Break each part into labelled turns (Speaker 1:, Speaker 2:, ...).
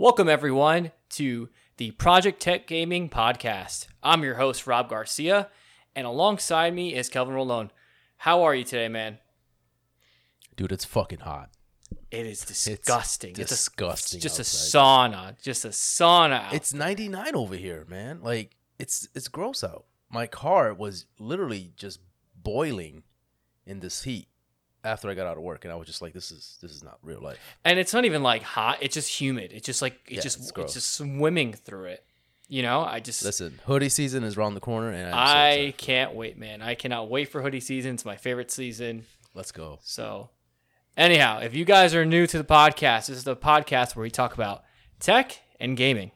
Speaker 1: Welcome, everyone, to the Project Tech Gaming Podcast. I'm your host, Rob Garcia, and alongside me is Kelvin Rolone. How are you today, man?
Speaker 2: Dude, it's fucking hot.
Speaker 1: It is disgusting.
Speaker 2: It's disgusting
Speaker 1: a, just
Speaker 2: outside.
Speaker 1: a sauna. Just a sauna. out.
Speaker 2: It's 99 over here, man. Like it's it's gross out. My car was literally just boiling in this heat after I got out of work and I was just like this is this is not real life.
Speaker 1: and it's not even like hot. It's just humid. It's just like it's
Speaker 2: Yeah,
Speaker 1: just
Speaker 2: it's
Speaker 1: it's,
Speaker 2: gross.
Speaker 1: just swimming through it. You know, I just
Speaker 2: Listen, hoodie season is around the corner and I'm so
Speaker 1: I
Speaker 2: excited.
Speaker 1: can't wait, man. I cannot wait for hoodie season. It's my favorite season.
Speaker 2: let's go.
Speaker 1: So, anyhow, if you guys are new to the podcast, this is the podcast where we talk about tech and gaming.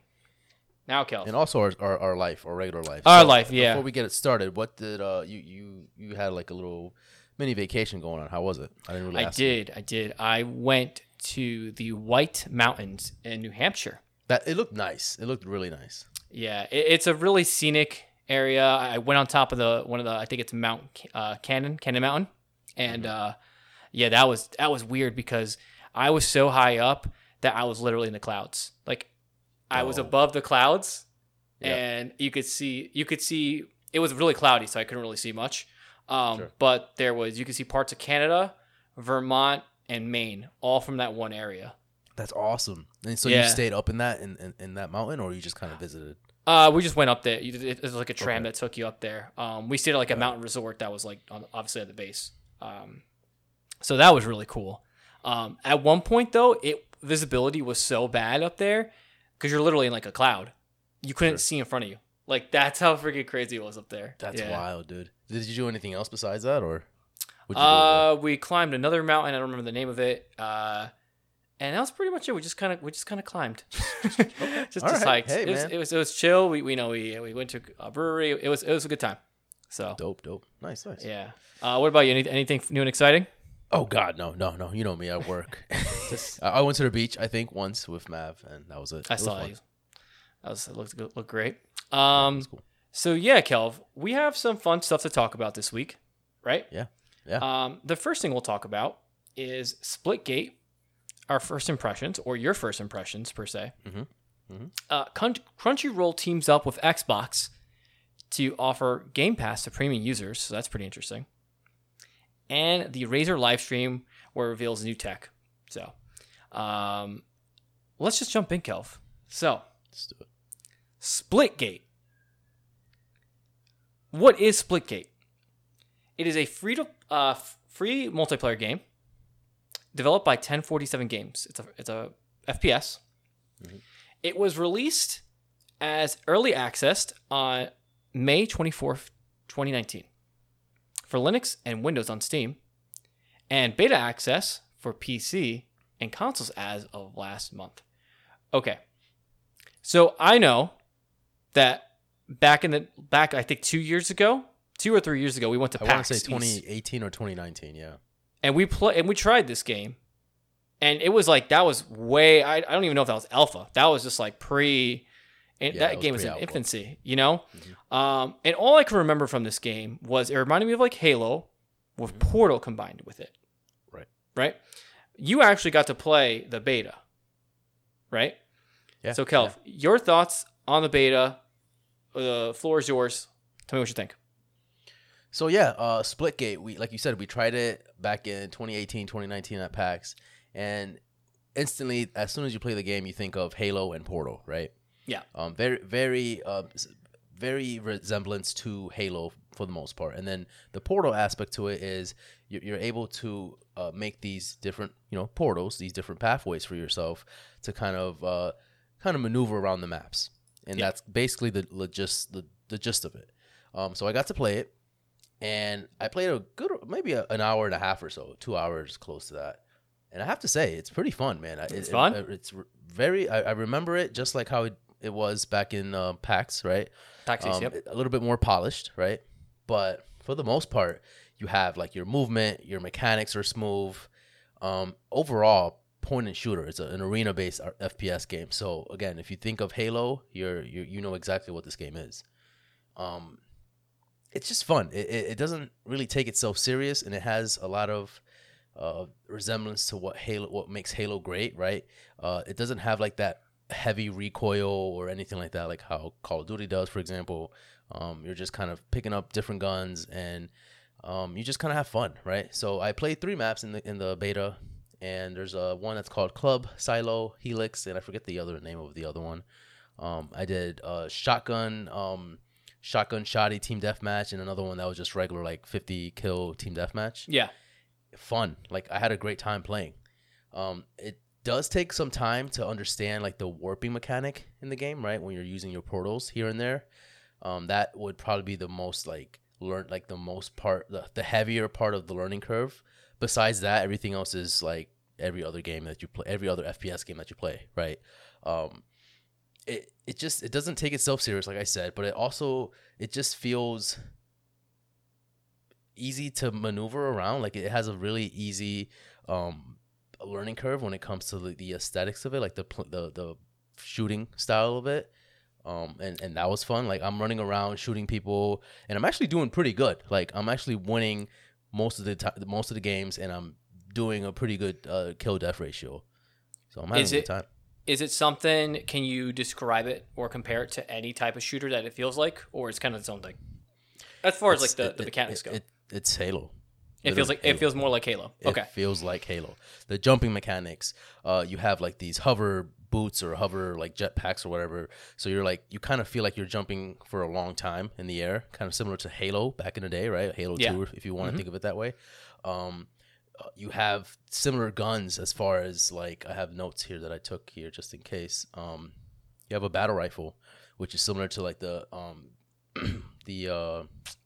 Speaker 1: Now, Kel.
Speaker 2: And also our, our, our life, our regular life.
Speaker 1: Our life, yeah.
Speaker 2: Before we get it started, what did uh you you you had like a little mini vacation going on. How was it? I didn't really
Speaker 1: I
Speaker 2: ask you.
Speaker 1: did. I did. I went to the White Mountains in New Hampshire.
Speaker 2: That it looked nice. It looked really nice.
Speaker 1: Yeah, it, it's a really scenic area. I went on top of the one of the I think it's Mount uh, Cannon Cannon Mountain, and
Speaker 2: Mm-hmm.
Speaker 1: uh, yeah, that was that was weird because I was so high up that I was literally in the clouds. Like I was
Speaker 2: Oh.
Speaker 1: above the clouds,
Speaker 2: Yeah.
Speaker 1: and you could see you could see it was really cloudy, so I couldn't really see much. Um,
Speaker 2: Sure.
Speaker 1: But there was you can see parts of Canada, Vermont, and Maine, all from that one area.
Speaker 2: That's awesome. And so
Speaker 1: Yeah.
Speaker 2: you stayed up in that in, in, in that mountain, or you just kind of visited?
Speaker 1: Uh, we just went up there. You- It was like a tram
Speaker 2: Okay.
Speaker 1: that took you up there. Um, we stayed at like a mountain resort that was like on, obviously at the base. Um, so that was really cool. Um, at one point though, it visibility was so bad up there because you're literally in like a cloud. You couldn't
Speaker 2: Sure.
Speaker 1: see in front of you. Like that's how freaking crazy it was up there.
Speaker 2: That's
Speaker 1: Yeah.
Speaker 2: wild, dude. Did you do anything else besides that, or?
Speaker 1: Uh, we climbed another mountain. I don't remember the name of it. Uh, and that was pretty much it. We just kind of we just kind of climbed, just just
Speaker 2: right.
Speaker 1: hiked.
Speaker 2: Hey,
Speaker 1: it, was, it was it was chill. We we know we we went to a brewery. It was it was a good time. So
Speaker 2: dope, dope, nice, nice.
Speaker 1: yeah. Uh, what about you? Any, anything new and exciting?
Speaker 2: Oh God, no, no, no. You know me. I work. I I went to the beach, I think, once with Mav, and that was it.
Speaker 1: I
Speaker 2: It
Speaker 1: saw you. That was it looked good- looked great. Um.
Speaker 2: cool.
Speaker 1: So yeah, Kelv, we have some fun stuff to talk about this week, right?
Speaker 2: Yeah, yeah.
Speaker 1: Um. The first thing we'll talk about is Splitgate, our first impressions or your first impressions per se.
Speaker 2: Mhm. Mhm.
Speaker 1: Uh, Crunchyroll teams up with Xbox to offer Game Pass to premium users, so that's pretty interesting. And the Razer live stream where it reveals new tech. So, um, let's just jump in, Kelv. So,
Speaker 2: Let's do it.
Speaker 1: Splitgate. What is Splitgate? It is a free to uh, free multiplayer game developed by 1047 Games. It's a it's a FPS. It was released as early accessed on May 24th, 2019 for Linux and Windows on Steam and beta access for PC and consoles as of last month. Okay. So I know that back in the back, I think two years ago, two or three years ago, we went to
Speaker 2: I want to say
Speaker 1: East,
Speaker 2: 2018 or 2019. Yeah.
Speaker 1: and we play and we tried this game, and it was like that was way. I, I don't even know if that was alpha. That was just like pre. And
Speaker 2: Yeah,
Speaker 1: that game was in infancy, you know.
Speaker 2: Mhm.
Speaker 1: Um, and all I can remember from this game was it reminded me of like Halo, with
Speaker 2: Mhm.
Speaker 1: Portal combined with it.
Speaker 2: Right.
Speaker 1: Right. You actually got to play the beta, right?
Speaker 2: Yeah.
Speaker 1: So, Kelv, your thoughts on the beta? The floor is yours. Tell me what you think.
Speaker 2: So yeah, uh, Splitgate. We like you said, we tried it back in 2018, 2019 at PAX, and instantly, as soon as you play the game, you think of Halo and Portal, right?
Speaker 1: Yeah.
Speaker 2: Um, very, very, uh, very resemblance to Halo for the most part, and then the Portal aspect to it is you're, you're able to uh, make these different, you know, portals, these different pathways for yourself to kind of, uh, kind of maneuver around the maps, and
Speaker 1: Yeah.
Speaker 2: that's basically the the gist the, the gist of it. Um, so I got to play it and I played a good, maybe a, an hour and a half or so, two hours close to that. And I have to say, it's pretty fun, man.
Speaker 1: It's
Speaker 2: it-
Speaker 1: fun?
Speaker 2: it- it's very. I, I remember it just like how it, it was back in uh, PAX, right?
Speaker 1: PAX
Speaker 2: Um,
Speaker 1: yep.
Speaker 2: A little bit more polished, right? But for the most part, you have like your movement, your mechanics are smooth. Um, overall, point and shooter. It's a, an arena-based FPS game. So again, if you think of Halo, you're, you you know exactly what this game is. Um, it's just fun. It, it, it doesn't really take itself serious, and it has a lot of uh, resemblance to what Halo, what makes Halo great, right? Uh, it doesn't have like that heavy recoil or anything like that, like how Call of Duty does, for example. Um, you're just kind of picking up different guns and um, you just kind of have fun, right? So I played three maps in the in the beta, and there's a one that's called Club, Silo, Helix, and I forget the other name of the other one. Um, I did uh, shotgun, um, shotgun shoddy team deathmatch, and another one that was just regular like 50 kill team deathmatch.
Speaker 1: Yeah.
Speaker 2: Fun, like I had a great time playing. Um, it does take some time to understand like the warping mechanic in the game, right? When you're using your portals here and there, um, that would probably be the most like learn like the most part, the, the heavier part of the learning curve. Besides that, everything else is like every other game that you play, every other FPS game that you play, right? Um, it it just it doesn't take itself serious, like I said, but it also it just feels easy to maneuver around. Like it has a really easy um learning curve when it comes to the, the aesthetics of it, like the the the shooting style of it. Um, and, and that was fun. Like I'm running around shooting people, and I'm actually doing pretty good. Like I'm actually winning most of the time, most of the games, and I'm doing a pretty good uh, kill death ratio. So I'm having
Speaker 1: Is
Speaker 2: a
Speaker 1: it-
Speaker 2: good time.
Speaker 1: Is it something? Can you describe it or compare it to any type of shooter that it feels like, or it's kind of its own thing? As far as like the,
Speaker 2: It-
Speaker 1: the mechanics
Speaker 2: it,
Speaker 1: go,
Speaker 2: It, it's Halo.
Speaker 1: it feels like it feels more like Halo.
Speaker 2: It
Speaker 1: Okay,
Speaker 2: feels like Halo. The jumping mechanics, uh, you have like these hover boots or hover like jetpacks or whatever. So you're like you kind of feel like you're jumping for a long time in the air, kind of similar to Halo back in the day, right? Halo
Speaker 1: Yeah.
Speaker 2: Two, if you want to
Speaker 1: Mhm.
Speaker 2: think of it that way. Um, uh, you have similar guns as far as like I have notes here that I took here just in case. Um, you have a battle rifle, which is similar to like the um, the uh,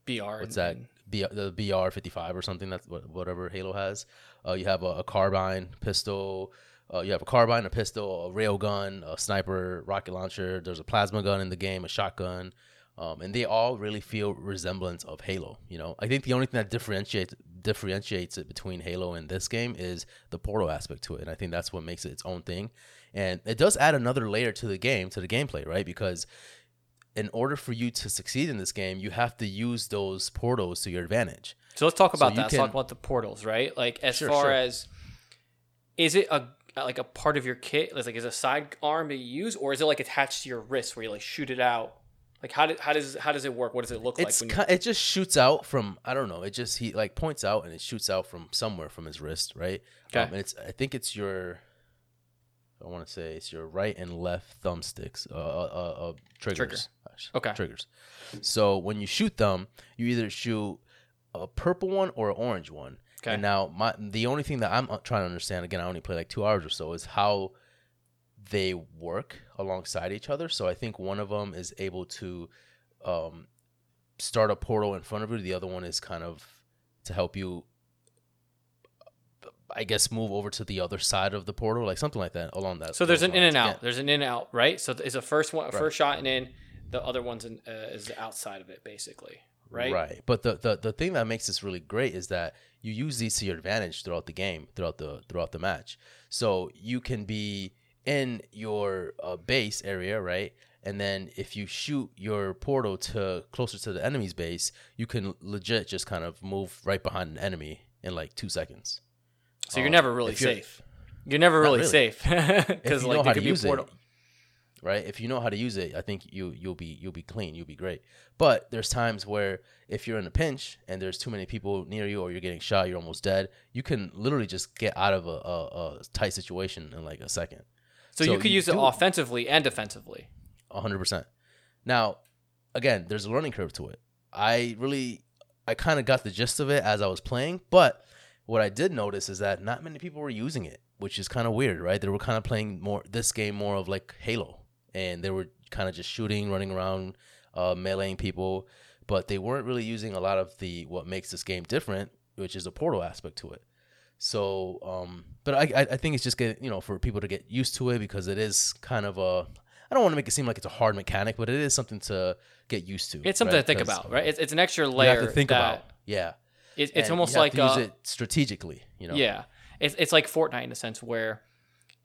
Speaker 1: BR.
Speaker 2: what's that? B, the BR fifty five or something. That's whatever Halo has. Uh, you have a, a carbine, pistol. Uh, you have a carbine, a pistol, a rail gun, a sniper, rocket launcher. There's a plasma gun in the game, a shotgun, um, and they all really feel resemblance of Halo. You know, I think the only thing that differentiates differentiates it between Halo and this game is the portal aspect to it, and I think that's what makes it its own thing. And it does add another layer to the game, to the gameplay, right? Because in order for you to succeed in this game, you have to use those portals to your advantage.
Speaker 1: So let's talk about
Speaker 2: you
Speaker 1: that. Let's talk about the portals, right? Like as
Speaker 2: Sure,
Speaker 1: far
Speaker 2: sure.
Speaker 1: as is it a like a part of your kit? It's like is a side arm that you use, or is it like attached to your wrist where you like shoot it out? Like how, do, how does how does it work? What does it look
Speaker 2: It's
Speaker 1: like?
Speaker 2: it just shoots out from I don't know. It just he like points out and it shoots out from somewhere from his wrist, right?
Speaker 1: Okay.
Speaker 2: Um, and it's I think it's your I want to say it's your right and left thumbsticks, uh, uh, uh, uh triggers. Gosh,
Speaker 1: Okay.
Speaker 2: Triggers. So when you shoot them, you either shoot a purple one or an orange one.
Speaker 1: Okay.
Speaker 2: And now my the only thing that I'm uh, trying to understand again, I only play like two hours or so, is how they work alongside each other. So I think one of them is able to um, start a portal in front of you. The other one is kind of to help you, I guess, move over to the other side of the portal, like something like that along that.
Speaker 1: so there's an in and out. There's an in and out, right? So it's a first one
Speaker 2: Right.
Speaker 1: first shot and in, the other one's in, uh, is the outside of it, basically, right?
Speaker 2: Right. But the, the the thing that makes this really great is that you use these to your advantage throughout the game, throughout the throughout the match. So you can be in your uh, base area, right? And then if you shoot your portal to closer to the enemy's base, you can legit just kind of move right behind an enemy in like two seconds.
Speaker 1: So you're never really
Speaker 2: if you're-
Speaker 1: safe. You're never really,
Speaker 2: really.
Speaker 1: safe because like
Speaker 2: know
Speaker 1: there
Speaker 2: how to
Speaker 1: could be a
Speaker 2: use it,
Speaker 1: portal.
Speaker 2: Right? If you know how to use it, I think you you'll be you'll be clean, you'll be great. But there's times where if you're in a pinch and there's too many people near you or you're getting shot, you're almost dead. You can literally just get out of a, a, a tight situation in like a second.
Speaker 1: So,
Speaker 2: so
Speaker 1: you could
Speaker 2: you
Speaker 1: use it offensively and defensively.
Speaker 2: hundred percent. Now, again, there's a learning curve to it. I really, I kind of got the gist of it as I was playing, but what I did notice is that not many people were using it, which is kind of weird, right? They were kind of playing more this game more of like Halo, and they were kind of just shooting, running around, uh, meleeing people, but they weren't really using a lot of the what makes this game different, which is a portal aspect to it. So, um, but I, I think it's just get you know for people to get used to it because it is kind of a I don't want to make it seem like it's a hard mechanic, but it is something to get used to.
Speaker 1: It's something
Speaker 2: right?
Speaker 1: to think about, right? It's, it's an extra layer.
Speaker 2: You have to think about. Yeah,
Speaker 1: it- it's
Speaker 2: And
Speaker 1: almost like
Speaker 2: to use
Speaker 1: uh,
Speaker 2: it strategically. You know.
Speaker 1: yeah, it's it's like Fortnite in a sense where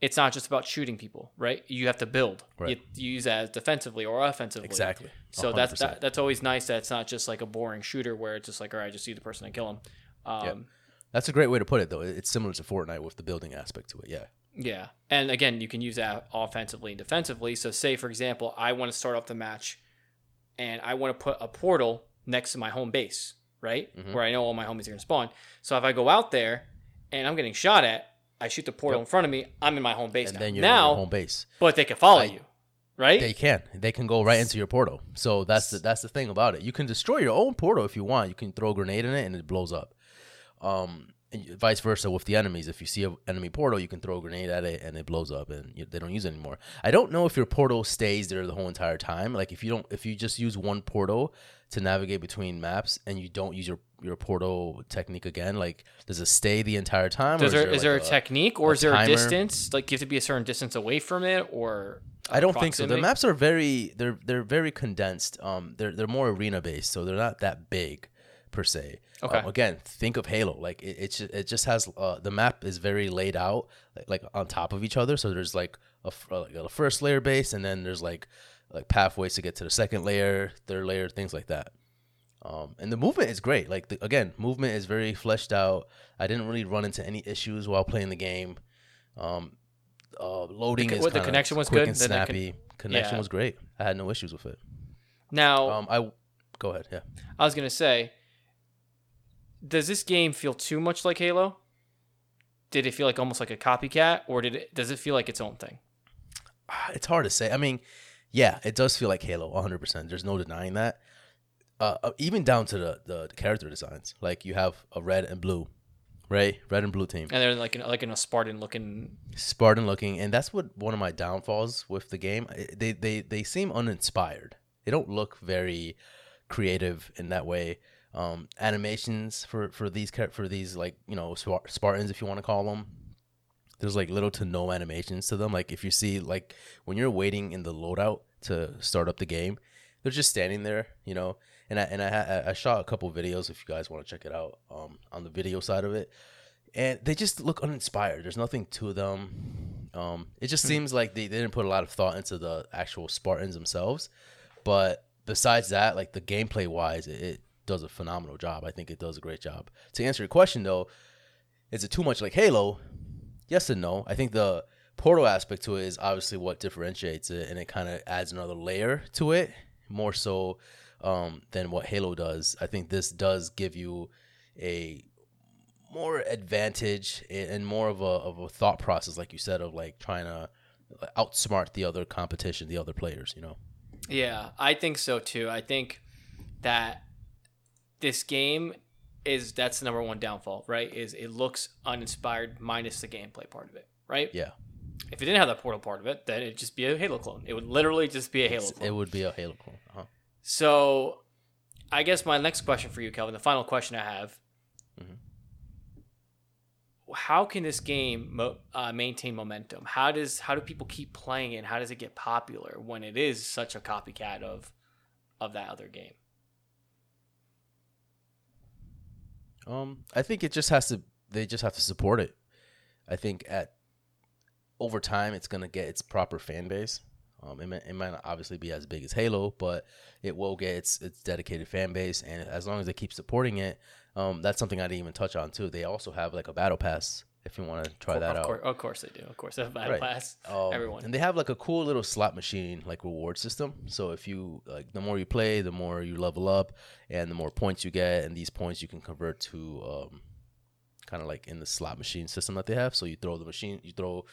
Speaker 1: it's not just about shooting people, right? You have to build.
Speaker 2: Right.
Speaker 1: You, you use that as defensively or offensively.
Speaker 2: Exactly.
Speaker 1: So that's that, that's always nice that it's not just like a boring shooter where it's just like all right, I just see the person and kill him. Um,
Speaker 2: That's a great way to put it, though. It's similar to Fortnite with the building aspect to it. Yeah.
Speaker 1: Yeah. And again, you can use that offensively and defensively. So, say, for example, I want to start off the match and I want to put a portal next to my home base, right?
Speaker 2: Mhm.
Speaker 1: Where I know all my homies are going to spawn. So, if I go out there and I'm getting shot at, I shoot the portal
Speaker 2: Yep.
Speaker 1: in front of me, I'm in my home base
Speaker 2: and
Speaker 1: now.
Speaker 2: then you're
Speaker 1: now,
Speaker 2: in your home base.
Speaker 1: but they can follow
Speaker 2: I-
Speaker 1: you, right?
Speaker 2: They can. They can go right into your portal. So that's the that's the thing about it. You can destroy your own portal if you want. You can throw a grenade in it and it blows up. Um, and vice versa with the enemies. If you see an enemy portal, you can throw a grenade at it and it blows up, and you, they don't use it anymore. I don't know if your portal stays there the whole entire time. Like if you don't, if you just use one portal to navigate between maps and you don't use your your portal technique again, like does it stay the entire time?
Speaker 1: Does
Speaker 2: or
Speaker 1: there is there a
Speaker 2: like
Speaker 1: technique or
Speaker 2: a
Speaker 1: is there a distance? Like you have to be a certain distance away from it, or
Speaker 2: I don't think so. The maps are very they're they're very condensed. Um, they're they're more arena based, so they're not that big per se.
Speaker 1: Okay.
Speaker 2: Um, again, think of Halo. Like it, it, ju- it just has uh, the map is very laid out, like, like on top of each other. So there's like a, uh, like a first layer base, and then there's like like pathways to get to the second layer, third layer, things like that. Um, and the movement is great. Like the, again, movement is very fleshed out. I didn't really run into any issues while playing the game. Um, uh, loading
Speaker 1: The
Speaker 2: is
Speaker 1: what, the connection was
Speaker 2: quick
Speaker 1: good?
Speaker 2: and
Speaker 1: the con-
Speaker 2: snappy. connection
Speaker 1: yeah.
Speaker 2: was great. I had no issues with it.
Speaker 1: Now,
Speaker 2: Um, I go ahead. Yeah.
Speaker 1: I was gonna say, does this game feel too much like Halo? Did it feel like almost like a copycat, or did it? Does it feel like its own thing?
Speaker 2: Ah, It's hard to say. I mean, yeah, it does feel like Halo, 100. percent There's no denying that. Uh, uh, even down to the, the character designs. Like you have a red and blue, right? Red and blue team.
Speaker 1: And they're like in, like in a Spartan looking.
Speaker 2: Spartan looking, and that's what one of my downfalls with the game. They they they seem uninspired. They don't look very creative in that way. Um, animations for for these for these like you know Spartans, if you want to call them. There's like little to no animations to them. Like if you see like when you're waiting in the loadout to start up the game, they're just standing there, you know. And I and I I shot a couple videos if you guys want to check it out um, on the video side of it and they just look uninspired. There's nothing to them. Um, it just seems like they, they didn't put a lot of thought into the actual Spartans themselves. But besides that, like the gameplay wise, it, it does a phenomenal job. I think it does a great job. To answer your question though, is it too much like Halo? Yes and no. I think the portal aspect to it is obviously what differentiates it, and it kind of adds another layer to it, more so um, than what Halo does. I think this does give you a more advantage and more of a of a thought process, like you said, of like trying to outsmart the other competition, the other players. You know.
Speaker 1: Yeah, I think so too. I think that this game is that's the number one downfall, right? Is it looks uninspired minus the gameplay part of it, right?
Speaker 2: Yeah.
Speaker 1: If it didn't have that portal part of it, then it'd just be a Halo clone. It would literally just be a Halo clone.
Speaker 2: It would be a Halo clone. Uh-huh.
Speaker 1: So, I guess my next question for you, Kelvin, the final question I have:
Speaker 2: Mhm.
Speaker 1: How can this game mo- uh, maintain momentum? How does how do people keep playing it? And how does it get popular when it is such a copycat of of that other game?
Speaker 2: Um, I think it just has to. They just have to support it. I think at over time, it's gonna get its proper fan base. Um, it, may, it might not obviously be as big as Halo, but it will get its its dedicated fan base, and as long as they keep supporting it, um, that's something I didn't even touch on too. They also have like a battle pass if you want to try that
Speaker 1: of
Speaker 2: out.
Speaker 1: Course, of course they do. Of course, they have battle
Speaker 2: Right.
Speaker 1: pass.
Speaker 2: Um,
Speaker 1: Everyone.
Speaker 2: And they have like a cool little slot machine like reward system. So if you like the more you play, the more you level up and the more points you get and these points you can convert to um kind of like in the slot machine system that they have. So you throw the machine, you throw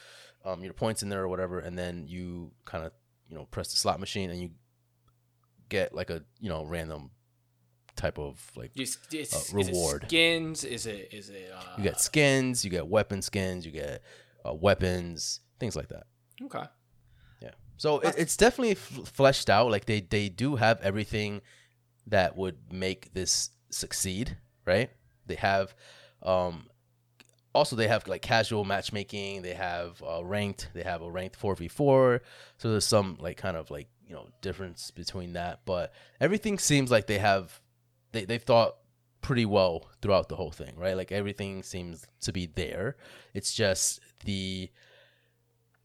Speaker 2: um your points in there or whatever and then you kind of, you know, press the slot machine and you get like a, you know, random type of like
Speaker 1: You,
Speaker 2: uh,
Speaker 1: is it
Speaker 2: reward.
Speaker 1: skins? Is it is it? Uh,
Speaker 2: you get skins, you get weapon skins, you get uh, weapons, things like that.
Speaker 1: okay.
Speaker 2: Yeah. So it, it's definitely f- fleshed out. Like they they do have everything that would make this succeed, right? They have um also they have like casual matchmaking, they have uh, ranked, they have a ranked 4v4. So there's some like kind of like, you know, difference between that, but everything seems like they have they they've thought pretty well throughout the whole thing, right? Like everything seems to be there. It's just the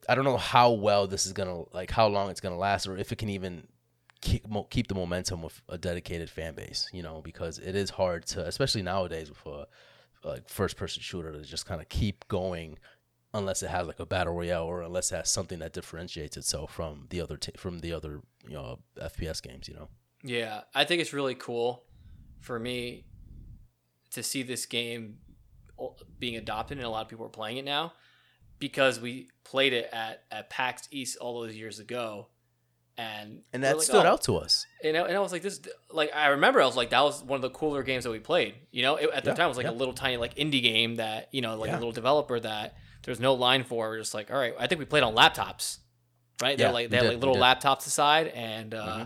Speaker 2: I don't know how well this is gonna like how long it's gonna last or if it can even keep keep the momentum with a dedicated fan base. You know, because it is hard to, especially nowadays with a like first person shooter to just kind of keep going unless it has like a battle royale or unless it has something that differentiates itself from the other t- from the other you know FPS games. You know.
Speaker 1: Yeah, I think it's really cool for me to see this game being adopted and a lot of people are playing it now because we played it at, at PAX East all those years ago. And
Speaker 2: and that like, stood oh. out to us.
Speaker 1: And, and I was like, this, like, I remember I was like, that was one of the cooler games that we played. You know, it, at the yeah, time, it was like yeah. a little tiny, like, indie game that, you know, like yeah. a little developer that there's no line for. We're just like, all right, I think we played on laptops, right? They're like, they had like little laptops aside, and uh, mm-hmm.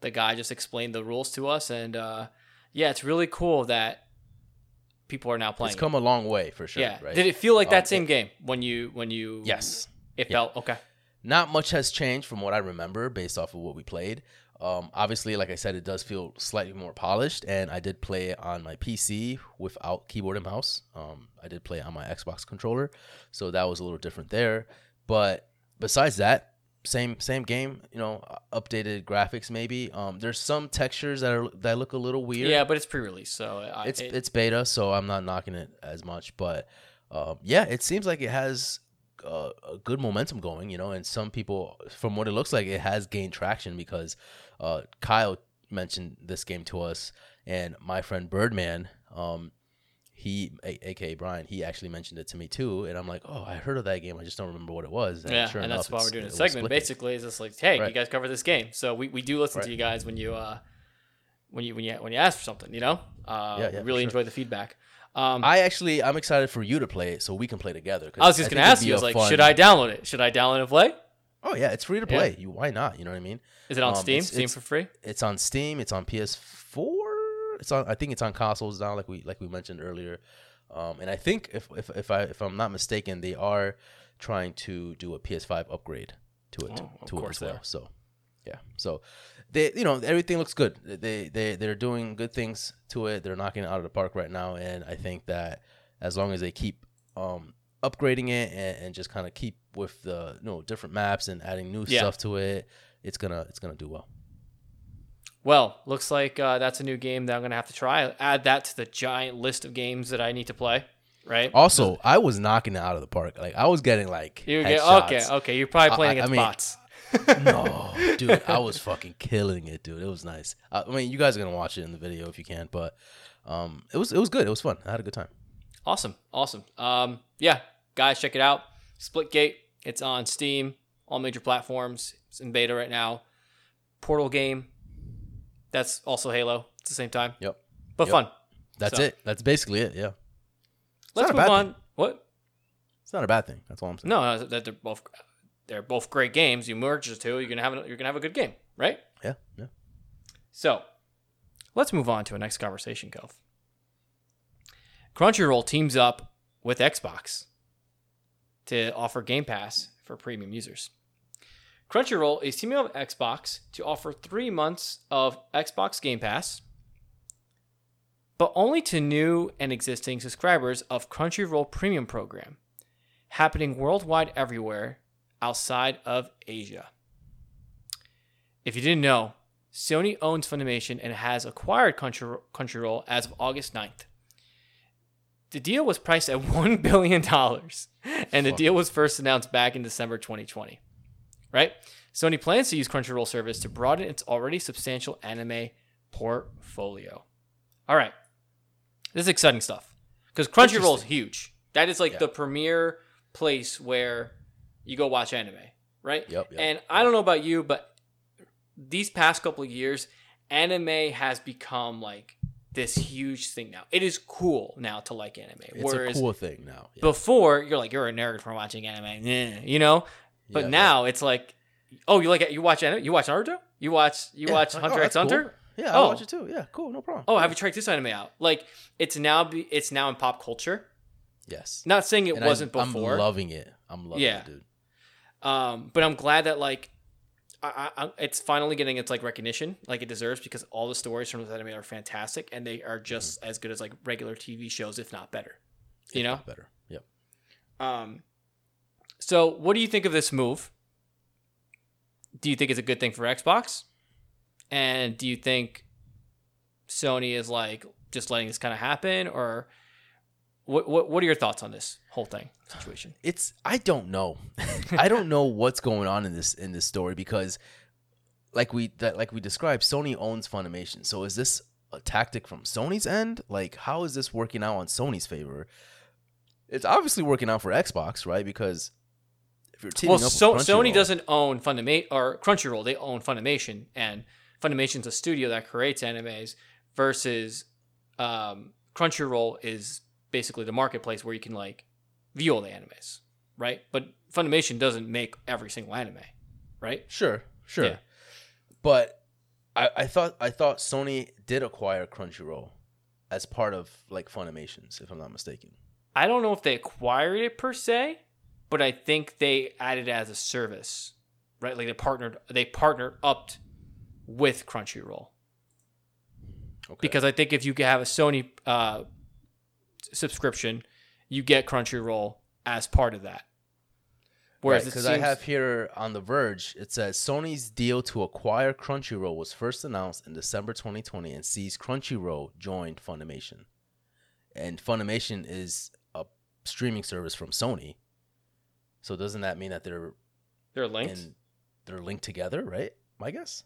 Speaker 1: The guy just explained the rules to us. And uh, yeah, it's really cool that people are now playing.
Speaker 2: It's come
Speaker 1: it.
Speaker 2: a long way for sure.
Speaker 1: Yeah.
Speaker 2: Right?
Speaker 1: Did it feel like that um, same it, game when you when you?
Speaker 2: Yes.
Speaker 1: It felt okay.
Speaker 2: Not much has changed from what I remember based off of what we played. Um, obviously, like I said, it does feel slightly more polished, and I did play it on my PC without keyboard and mouse. Um, I did play it on my Xbox controller, so that was a little different there. But besides that, same same game. You know, updated graphics maybe. Um, there's some textures that are that look a little weird.
Speaker 1: Yeah, but it's pre-release, so I,
Speaker 2: it's
Speaker 1: it,
Speaker 2: it's beta, so I'm not knocking it as much. But um, yeah, it seems like it has uh, a good momentum going. You know, and some people, from what it looks like, it has gained traction because uh, Kyle mentioned this game to us, and my friend Birdman. Um, he, a- aka Brian, he actually mentioned it to me too, and I'm like, oh, I heard of that game. I just don't remember what it was.
Speaker 1: And yeah, sure and enough, that's why we're doing a segment. Basically, is just like, hey, right. you guys cover this game, so we, we do listen right. to you guys when you uh when you when you when you ask for something, you know. Uh, yeah, yeah, really sure. enjoy the feedback.
Speaker 2: Um, I actually I'm excited for you to play it so we can play together.
Speaker 1: I was just I gonna ask you, I was like, fun... should I download it? Should I download and play?
Speaker 2: Oh yeah, it's free to play. Yeah. You why not? You know what I mean?
Speaker 1: Is it on um, Steam? It's, Steam
Speaker 2: it's,
Speaker 1: for free?
Speaker 2: It's on Steam. It's on PS4. It's on. I think it's on consoles now, like we like we mentioned earlier. Um, and I think if, if if I if I'm not mistaken, they are trying to do a PS5 upgrade to it oh, to, it as well. So yeah, so they you know everything looks good. They they they're doing good things to it. They're knocking it out of the park right now, and I think that as long as they keep um, upgrading it and, and just kind of keep with the you know different maps and adding new yeah. stuff to it, it's gonna it's gonna do well.
Speaker 1: Well, looks like uh, that's a new game that I'm gonna have to try. Add that to the giant list of games that I need to play. Right.
Speaker 2: Also, I was knocking it out of the park. Like I was getting like
Speaker 1: you get, okay, okay. You're probably playing I, against I mean, bots.
Speaker 2: no, dude, I was fucking killing it, dude. It was nice. I, I mean, you guys are gonna watch it in the video if you can, but um, it was it was good. It was fun. I had a good time.
Speaker 1: Awesome, awesome. Um, yeah, guys, check it out. Splitgate. It's on Steam, all major platforms. It's in beta right now. Portal game that's also Halo at the same time.
Speaker 2: Yep.
Speaker 1: But
Speaker 2: yep.
Speaker 1: fun.
Speaker 2: That's so. it. That's basically it. Yeah.
Speaker 1: It's Let's move on. Thing. What?
Speaker 2: It's not a bad thing. That's all I'm saying.
Speaker 1: No, that they're both they're both great games. You merge the two, you're gonna have you're gonna have a good game, right?
Speaker 2: Yeah. Yeah.
Speaker 1: So, let's move on to a next conversation, Cove. Crunchyroll teams up with Xbox to offer Game Pass for premium users. Crunchyroll is teaming up with Xbox to offer three months of Xbox Game Pass, but only to new and existing subscribers of Crunchyroll Premium program, happening worldwide everywhere outside of Asia. If you didn't know, Sony owns Funimation and has acquired Crunchyroll as of August 9th. The deal was priced at $1 billion, and the deal was first announced back in December 2020 right? Sony plans to use Crunchyroll service to broaden its already substantial anime portfolio. All right. This is exciting stuff because Crunchyroll is huge. That is like yeah. the premier place where you go watch anime, right?
Speaker 2: Yep, yep.
Speaker 1: And I don't know about you, but these past couple of years, anime has become like this huge thing now. It is cool now to like anime.
Speaker 2: It's Whereas a cool thing now.
Speaker 1: Yeah. Before, you're like you're a nerd for watching anime, you know. But yeah, now it's like, oh, you like it? You watch anime? You watch Naruto? You watch you yeah, watch like, Hunter oh, X Hunter?
Speaker 2: Cool. Yeah, I oh. watch it too. Yeah, cool, no problem.
Speaker 1: Oh, have you checked this anime out? Like, it's now be, it's now in pop culture.
Speaker 2: Yes.
Speaker 1: Not saying it and wasn't
Speaker 2: I'm,
Speaker 1: before.
Speaker 2: I'm loving it. I'm loving yeah. it, dude.
Speaker 1: Um, but I'm glad that like, I, I, it's finally getting its like recognition like it deserves because all the stories from this anime are fantastic and they are just mm-hmm. as good as like regular TV shows, if not better. You
Speaker 2: if
Speaker 1: know,
Speaker 2: better. Yep.
Speaker 1: Um, so, what do you think of this move? Do you think it's a good thing for Xbox? And do you think Sony is like just letting this kind of happen, or what what what are your thoughts on this whole thing situation?
Speaker 2: it's I don't know. I don't know what's going on in this in this story because like we that like we described, Sony owns Funimation. So is this a tactic from Sony's end? Like how is this working out on Sony's favor? It's obviously working out for Xbox, right? Because if you're teaming
Speaker 1: Well,
Speaker 2: up
Speaker 1: so, Sony doesn't own Funimation or Crunchyroll. They own Funimation, and Funimation's a studio that creates animes. Versus um, Crunchyroll is basically the marketplace where you can like view all the animes, right? But Funimation doesn't make every single anime, right?
Speaker 2: Sure, sure.
Speaker 1: Yeah.
Speaker 2: But I, I thought I thought Sony did acquire Crunchyroll as part of like Funimations, if I'm not mistaken.
Speaker 1: I don't know if they acquired it per se, but I think they added as a service, right? Like they partnered, they partnered up with Crunchyroll.
Speaker 2: Okay.
Speaker 1: because I think if you can have a Sony uh, subscription, you get Crunchyroll as part of that. Whereas
Speaker 2: because
Speaker 1: seems,
Speaker 2: I have here on The Verge, it says Sony's deal to acquire Crunchyroll was first announced in December 2020 and sees Crunchyroll joined Funimation. And Funimation is a streaming service from Sony. So doesn't that mean that they're
Speaker 1: they're linked.
Speaker 2: in, they're linked together, right? My guess.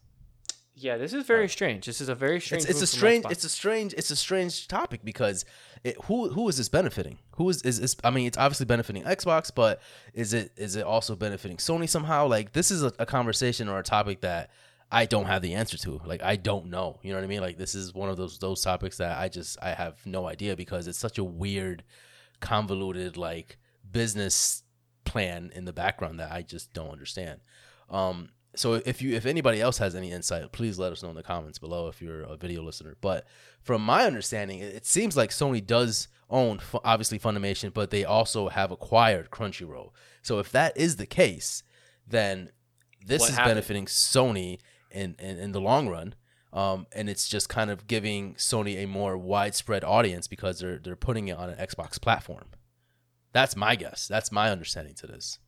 Speaker 1: yeah, this is very strange. This is a very strange.
Speaker 2: It's, it's a strange it's a strange it's a strange topic because it, who who is this benefiting? Who is is this, I mean it's obviously benefiting Xbox, but is it is it also benefiting Sony somehow? Like this is a, a conversation or a topic that I don't have the answer to. Like I don't know. You know what I mean? Like this is one of those those topics that I just I have no idea because it's such a weird, convoluted like business plan in the background that I just don't understand. Um, so if you if anybody else has any insight, please let us know in the comments below if you're a video listener. But from my understanding, it, seems like Sony does own obviously Funimation, but they also have acquired Crunchyroll. So if that is the case, then this
Speaker 1: What
Speaker 2: is
Speaker 1: happened?
Speaker 2: benefiting Sony in, in in the long run. Um, and it's just kind of giving Sony a more widespread audience because they're they're putting it on an Xbox platform. That's my guess. That's my understanding to this.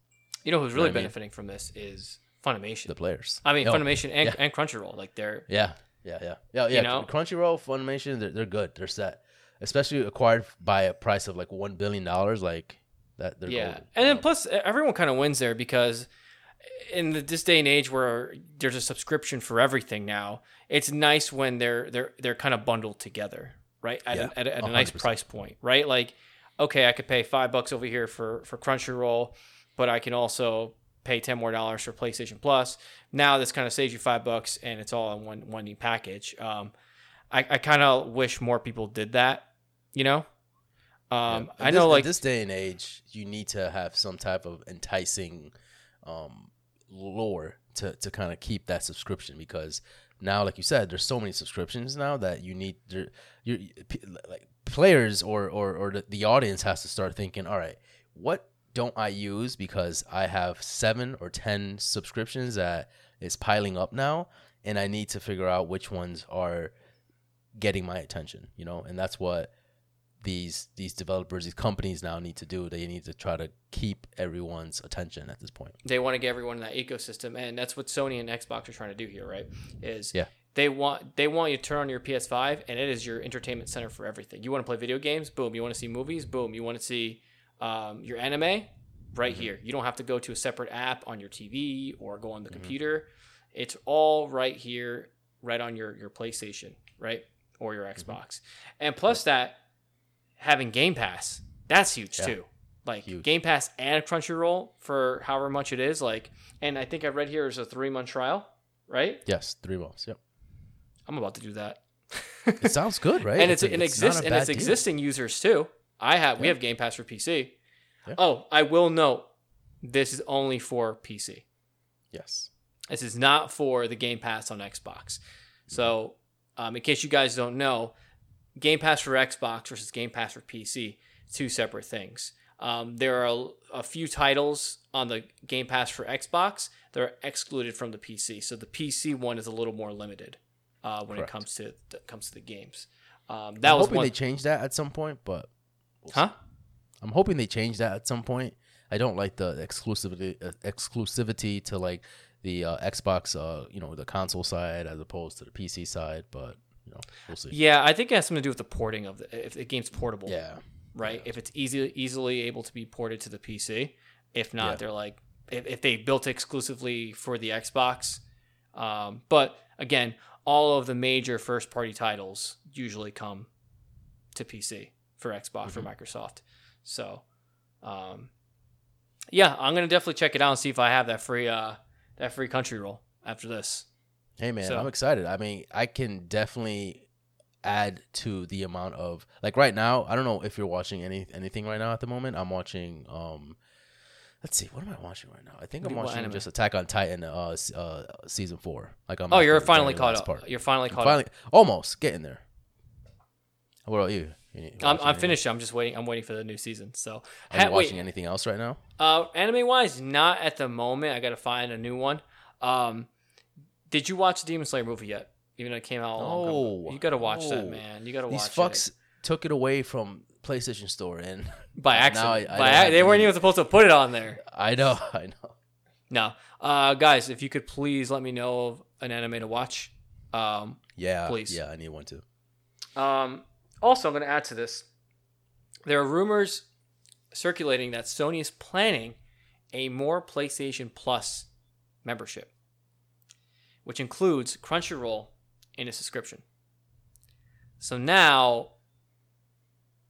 Speaker 1: you know who's
Speaker 2: know
Speaker 1: really
Speaker 2: I mean?
Speaker 1: benefiting from this is Funimation.
Speaker 2: The players.
Speaker 1: I mean,
Speaker 2: Oh,
Speaker 1: Funimation and,
Speaker 2: yeah.
Speaker 1: and Crunchyroll. Like they're
Speaker 2: Yeah, yeah, yeah, yeah, yeah.
Speaker 1: know?
Speaker 2: Crunchyroll, Funimation, they're, they're good. They're set, especially acquired by a price of like one billion dollars. Like that, they're
Speaker 1: yeah,
Speaker 2: golden,
Speaker 1: and then
Speaker 2: know?
Speaker 1: plus everyone kind of wins there because in the, this day and age where there's a subscription for everything now, it's nice when they're they're they're kind of bundled together, right? At,
Speaker 2: Yeah,
Speaker 1: a, at, a, at a nice price point, right? Like, okay, I could pay five bucks over here for for Crunchyroll, but I can also pay ten more dollars for PlayStation Plus. Now this kind of saves you five bucks, and it's all in one one neat package. Um, I, I kind of wish more people did that, you know. Um,
Speaker 2: In
Speaker 1: I
Speaker 2: this-
Speaker 1: know,
Speaker 2: in
Speaker 1: like
Speaker 2: this day and age, you need to have some type of enticing um, lure to to kind of keep that subscription because now, like you said, there's so many subscriptions now that you need there- you like players or or or the, the audience has to start thinking, all right, what don't I use because I have seven or ten subscriptions that is piling up now, and I need to figure out which ones are getting my attention, you know, and that's what these these developers, these companies now need to do. They need to try to keep everyone's attention at this point.
Speaker 1: they want to get everyone in that ecosystem and that's what sony and xbox are trying to do here right is
Speaker 2: Yeah.
Speaker 1: They want they want you to turn on your ps5 and it is your entertainment center for everything you want to play video games boom you want to see movies boom you want to see um, your anime right
Speaker 2: Mm-hmm.
Speaker 1: here you don't have to go to a separate app on your tv or go on
Speaker 2: Mm-hmm.
Speaker 1: the computer it's all right here right on your your playstation right or your
Speaker 2: Mm-hmm.
Speaker 1: xbox and plus that having game pass that's huge
Speaker 2: Yeah.
Speaker 1: too like
Speaker 2: Huge.
Speaker 1: Game Pass and Crunchyroll for however much it is. Like, and I think I read here is a three month trial, right?
Speaker 2: Yes, three months. Yep,
Speaker 1: I'm about to do that.
Speaker 2: it sounds good, right?
Speaker 1: and it's,
Speaker 2: a-
Speaker 1: an
Speaker 2: not
Speaker 1: exist and it's
Speaker 2: deal.
Speaker 1: existing users too. I have we have Game Pass for PC.
Speaker 2: Yeah.
Speaker 1: Oh, I will note this is only for PC.
Speaker 2: Yes,
Speaker 1: This is not for the Game Pass on Xbox. So, um, in case you guys don't know, Game Pass for Xbox versus Game Pass for PC, two separate things. Um, there are a, a few titles on the Game Pass for Xbox that are excluded from the PC. So the PC one is a little more limited uh, when
Speaker 2: Correct.
Speaker 1: it comes to that comes to the games. Um, that
Speaker 2: I'm
Speaker 1: was
Speaker 2: hoping
Speaker 1: one.
Speaker 2: they change that at some point, but we'll see.
Speaker 1: huh?
Speaker 2: I'm hoping they change that at some point. I don't like the exclusivity uh, exclusivity to like the uh, Xbox, uh, you know, the console side as opposed to the PC side, but you know, we'll see.
Speaker 1: Yeah, I think it has something to do with the porting of the if the game's portable.
Speaker 2: Yeah,
Speaker 1: right? If it's easy easily able to be ported to the PC. If not,
Speaker 2: Yeah.
Speaker 1: they're like if, if they built exclusively for the Xbox. Um, but again, all of the major first party titles usually come to PC for Xbox for Microsoft. So, um, yeah, I'm gonna definitely check it out and see if I have that free uh that free Crunchyroll after this.
Speaker 2: Hey man,
Speaker 1: So-
Speaker 2: I'm excited. I mean, I can definitely add to the amount of like right now. I don't know if you're watching any anything right now at the moment. I'm watching. um Let's see, what am I watching right now? I think I'm
Speaker 1: What
Speaker 2: watching
Speaker 1: anime?
Speaker 2: just Attack on Titan, uh, s- uh season four. Like I'm.
Speaker 1: Oh, you're finally caught up. You're finally caught
Speaker 2: finally, almost getting there. What about you? You
Speaker 1: up. I'm, I'm finished. I'm just waiting. I'm waiting for the new season. So,
Speaker 2: Are you
Speaker 1: Ha- wait,
Speaker 2: watching anything else right now?
Speaker 1: Uh, anime wise, not at the moment. I gotta find a new one. Um, did you watch the Demon Slayer movie yet? Even though it came out a long ago.
Speaker 2: No,
Speaker 1: You gotta watch that,
Speaker 2: no.
Speaker 1: man. You gotta
Speaker 2: These
Speaker 1: watch
Speaker 2: fucks
Speaker 1: it.
Speaker 2: Took it away from PlayStation Store, and
Speaker 1: by accident.
Speaker 2: I- I
Speaker 1: By ac- they weren't even supposed to put it on there.
Speaker 2: I know, I know.
Speaker 1: No, uh, guys, if you could please let me know of an anime to watch. Um,
Speaker 2: Yeah,
Speaker 1: Please.
Speaker 2: Yeah, I need one too.
Speaker 1: Um, also, I'm going to add to this. There are rumors circulating that Sony is planning a more PlayStation Plus membership, which includes Crunchyroll in a subscription. So now,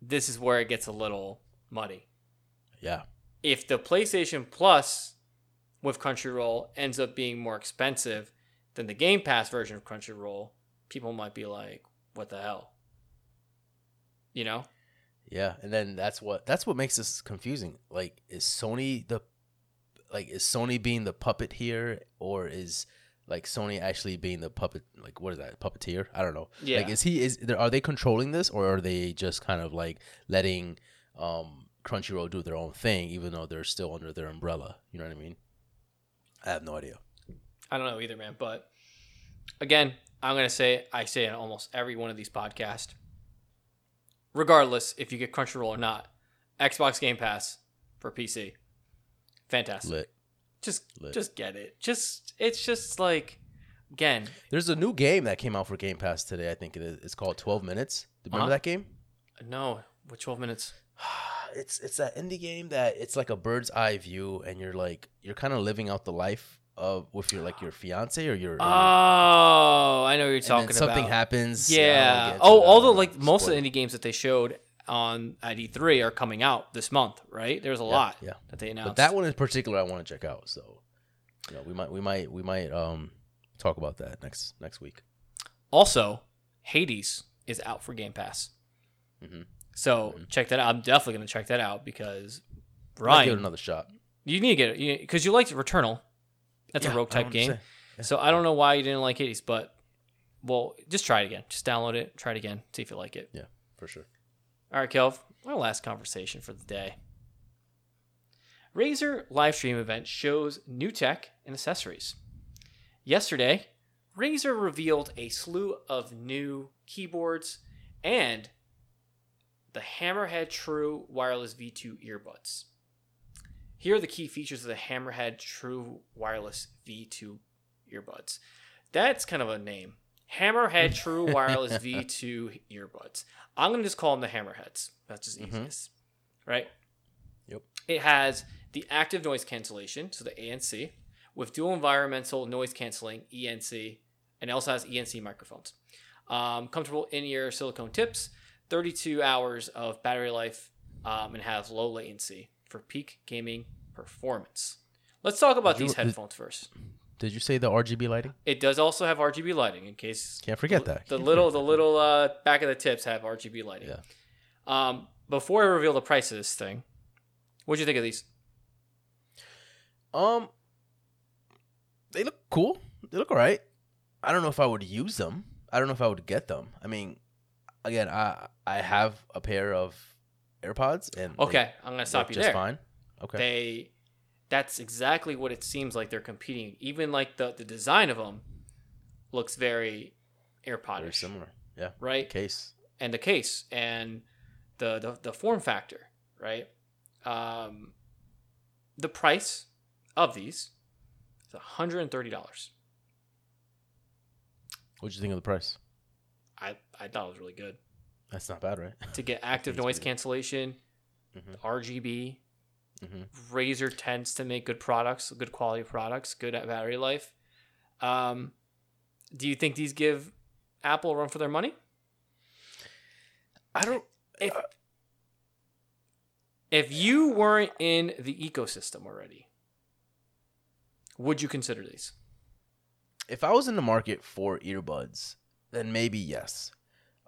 Speaker 1: this is where it gets a little muddy.
Speaker 2: Yeah.
Speaker 1: If the PlayStation Plus with Crunchyroll ends up being more expensive than the Game Pass version of Crunchyroll, people might be like, what the hell? You know?
Speaker 2: Yeah, and then that's what that's what makes this confusing. Like, is Sony the like is Sony being the puppet here, or is like Sony actually being the puppet? Like, what is that puppeteer? I don't know.
Speaker 1: Yeah.
Speaker 2: Like, is he is there- are they controlling this, or are they just kind of like letting um Crunchyroll do their own thing, even though they're still under their umbrella? You know what I mean? I have no idea.
Speaker 1: I don't know either, man. But again, I'm gonna say I say in almost every one of these podcasts, regardless if you get Crunchyroll or not, Xbox Game Pass for PC, fantastic.
Speaker 2: Lit.
Speaker 1: Just
Speaker 2: Lit.
Speaker 1: just get it. Just it's just like again,
Speaker 2: There's a new game that came out for Game Pass today. I think it is. It's called Twelve Minutes. Remember
Speaker 1: Uh-huh.
Speaker 2: that game?
Speaker 1: no, what 12 minutes.
Speaker 2: it's it's that indie game that it's like a bird's eye view and you're like you're kind of living out the life of with your like your fiance or your or
Speaker 1: Oh, I know what you're talking
Speaker 2: something
Speaker 1: about.
Speaker 2: happens I
Speaker 1: Yeah. Oh, all the like most of the indie games that they showed on at E3 are coming out this month, right? There's a
Speaker 2: Yeah,
Speaker 1: lot
Speaker 2: yeah.
Speaker 1: that they announced.
Speaker 2: but that one in particular I want to check out so you know we might we might we might um talk about that next next week
Speaker 1: Also, Hades is out for Game Pass.
Speaker 2: Mhm.
Speaker 1: So check that out. I'm definitely going to check that out because
Speaker 2: Might give it another shot
Speaker 1: you need to get it because you, liked Returnal. That's
Speaker 2: Yeah,
Speaker 1: a rogue type game. So I don't know why you didn't like Hades, but well, just try it again. Just download it, try it again, see if you like it.
Speaker 2: yeah for sure
Speaker 1: All right, Kelv, our last conversation for the day. Razer livestream event shows new tech and accessories. Yesterday, Razer revealed a slew of new keyboards and the Hammerhead True Wireless V2 earbuds. Here are the key features of the Hammerhead True Wireless V2 earbuds. That's kind of a name. Hammerhead True Wireless V2 earbuds. I'm going to just call them the Hammerheads. That's just
Speaker 2: Mhm.
Speaker 1: easiest. Right?
Speaker 2: Yep.
Speaker 1: It has the active noise cancellation, so the ANC, with dual environmental noise canceling, ENC, and also has ENC microphones. Um, comfortable in ear silicone tips, 32 hours of battery life, um, and has low latency for peak gaming performance. Let's talk about
Speaker 2: you-
Speaker 1: these
Speaker 2: did-
Speaker 1: headphones first.
Speaker 2: Did you say the RGB lighting
Speaker 1: It does also have RGB lighting in case
Speaker 2: can't forget that
Speaker 1: the
Speaker 2: Can't
Speaker 1: little the little uh, back of the tips have RGB lighting.
Speaker 2: Yeah.
Speaker 1: Um, before I reveal the price of this thing, what'd you think of these?
Speaker 2: Um, they look cool. They look alright. I don't know if I would use them. I don't know if I would get them. I mean, again, I I have a pair of AirPods and
Speaker 1: Okay, I'm gonna stop you
Speaker 2: just
Speaker 1: there.
Speaker 2: fine. Okay.
Speaker 1: They, that's exactly what it seems like they're competing. Even like the the design of them looks very
Speaker 2: AirPods.
Speaker 1: Very
Speaker 2: similar. Yeah.
Speaker 1: right?
Speaker 2: Case.
Speaker 1: and the case and the the, the form factor, right? Um, the price of these is hundred and thirty dollars.
Speaker 2: What'd you think of the price?
Speaker 1: I I thought it was really good.
Speaker 2: That's not bad, right?
Speaker 1: to get active noise cancellation,
Speaker 2: Mhm.
Speaker 1: RGB.
Speaker 2: Mhm.
Speaker 1: Razer tends to make good products, good quality products, good at battery life. Um, do you think these give Apple a run for their money?
Speaker 2: I don't.
Speaker 1: If if you weren't in the ecosystem already, would you consider these?
Speaker 2: If I was in the market for earbuds, then maybe yes.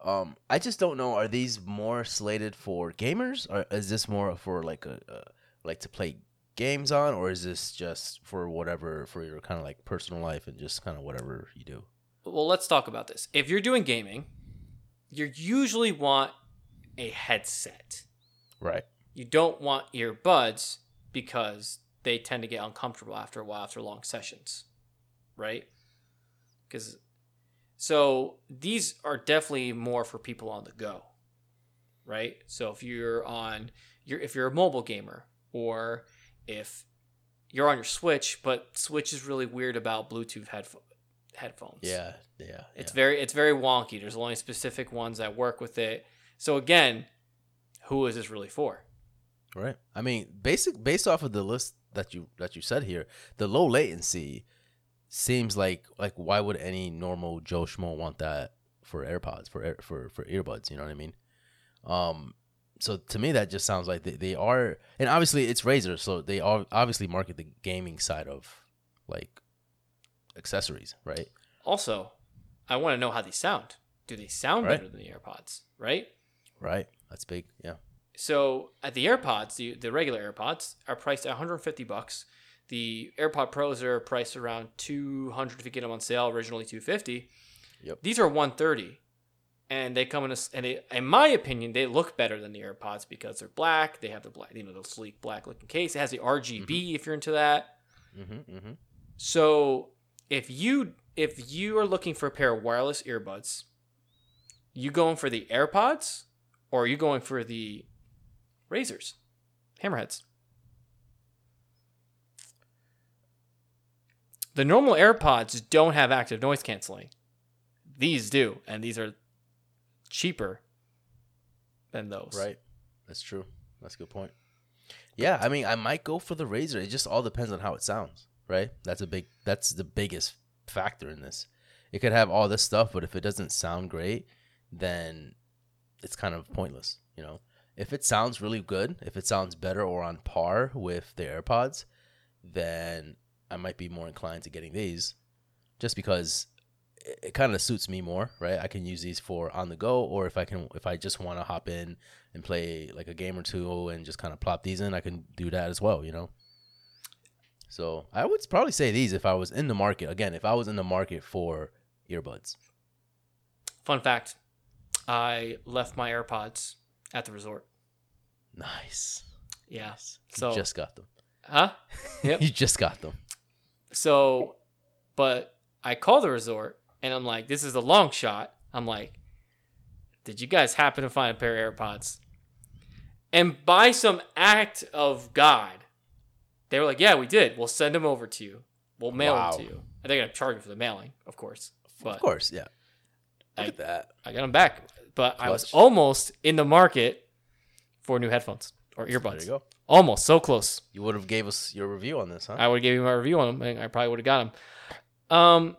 Speaker 2: Um, I just don't know. Are these more slated for gamers, or is this more for like a, a like to play games on, or is this just for whatever for your kind of like personal life and just kind of whatever you do?
Speaker 1: Well, let's talk about this. If you're doing gaming, you usually want a headset.
Speaker 2: Right.
Speaker 1: You don't want earbuds because they tend to get uncomfortable after a while after long sessions, right? Because so these are definitely more for people on the go, right? So if you're on you're if you're a mobile gamer or if you're on your Switch, but Switch is really weird about Bluetooth headpho- headphones.
Speaker 2: Yeah. Yeah.
Speaker 1: It's
Speaker 2: yeah.
Speaker 1: very it's very wonky. There's only specific ones that work with it. So again, who is this really for?
Speaker 2: Right. I mean, basic based off of the list that you that you said here, the low latency seems like like why would any normal Joe schmo want that for AirPods for air, for for earbuds? You know what I mean? Um. So to me, that just sounds like they, they are, and obviously it's Razer, so they all obviously market the gaming side of like accessories, right?
Speaker 1: Also, I want to know how they sound. Do they sound
Speaker 2: Right.
Speaker 1: better than the AirPods? Right.
Speaker 2: Right. That's big. Yeah.
Speaker 1: So at the AirPods, the the regular AirPods are priced at 150 bucks. The AirPod Pros are priced around 200 if you get them on sale. Originally 250.
Speaker 2: Yep.
Speaker 1: These are 130, and they come in a and they, in my opinion, they look better than the AirPods because they're black. They have the black, you know, the sleek black looking case. It has the RGB if you're into that.
Speaker 2: Mm-hmm. Mm-hmm.
Speaker 1: So if you if you are looking for a pair of wireless earbuds, you going for the AirPods or are you going for the Razer's, Hammerheads? The normal AirPods don't have active noise canceling. These do, and these are cheaper than those.
Speaker 2: Right. That's true. That's a good point. Yeah, I mean, I might go for the Razer. It just all depends on how it sounds, right? That's a big. That's the biggest factor in this. It could have all this stuff, but if it doesn't sound great, then it's kind of pointless, you know. If it sounds really good, if it sounds better or on par with the AirPods, then I might be more inclined to getting these, just because it, it kind of suits me more, right? I can use these for on the go, or if I can, if I just want to hop in and play like a game or two and just kind of plop these in, I can do that as well, you know. So I would probably say these if I was in the market. Again, if I was in the market for earbuds.
Speaker 1: Fun fact: I left my AirPods at the resort.
Speaker 2: Nice.
Speaker 1: Yeah.
Speaker 2: Nice.
Speaker 1: So,
Speaker 2: you just got them.
Speaker 1: huh? Yep.
Speaker 2: you just got them.
Speaker 1: So, but I call the resort and I'm like, this is a long shot. I'm like, did you guys happen to find a pair of AirPods? And by some act of God, they were like, yeah, we did. We'll send them over to you. We'll mail
Speaker 2: Wow.
Speaker 1: them to you. And they're going to charge you for the mailing, of course. But
Speaker 2: of course, yeah. Look
Speaker 1: I-
Speaker 2: at that.
Speaker 1: I got them back. But I was almost in the market for new headphones or
Speaker 2: There
Speaker 1: earbuds.
Speaker 2: you go.
Speaker 1: Almost. So close.
Speaker 2: You would have gave us your review on this, huh?
Speaker 1: I would give you my review on them, and I probably would have got them. Um,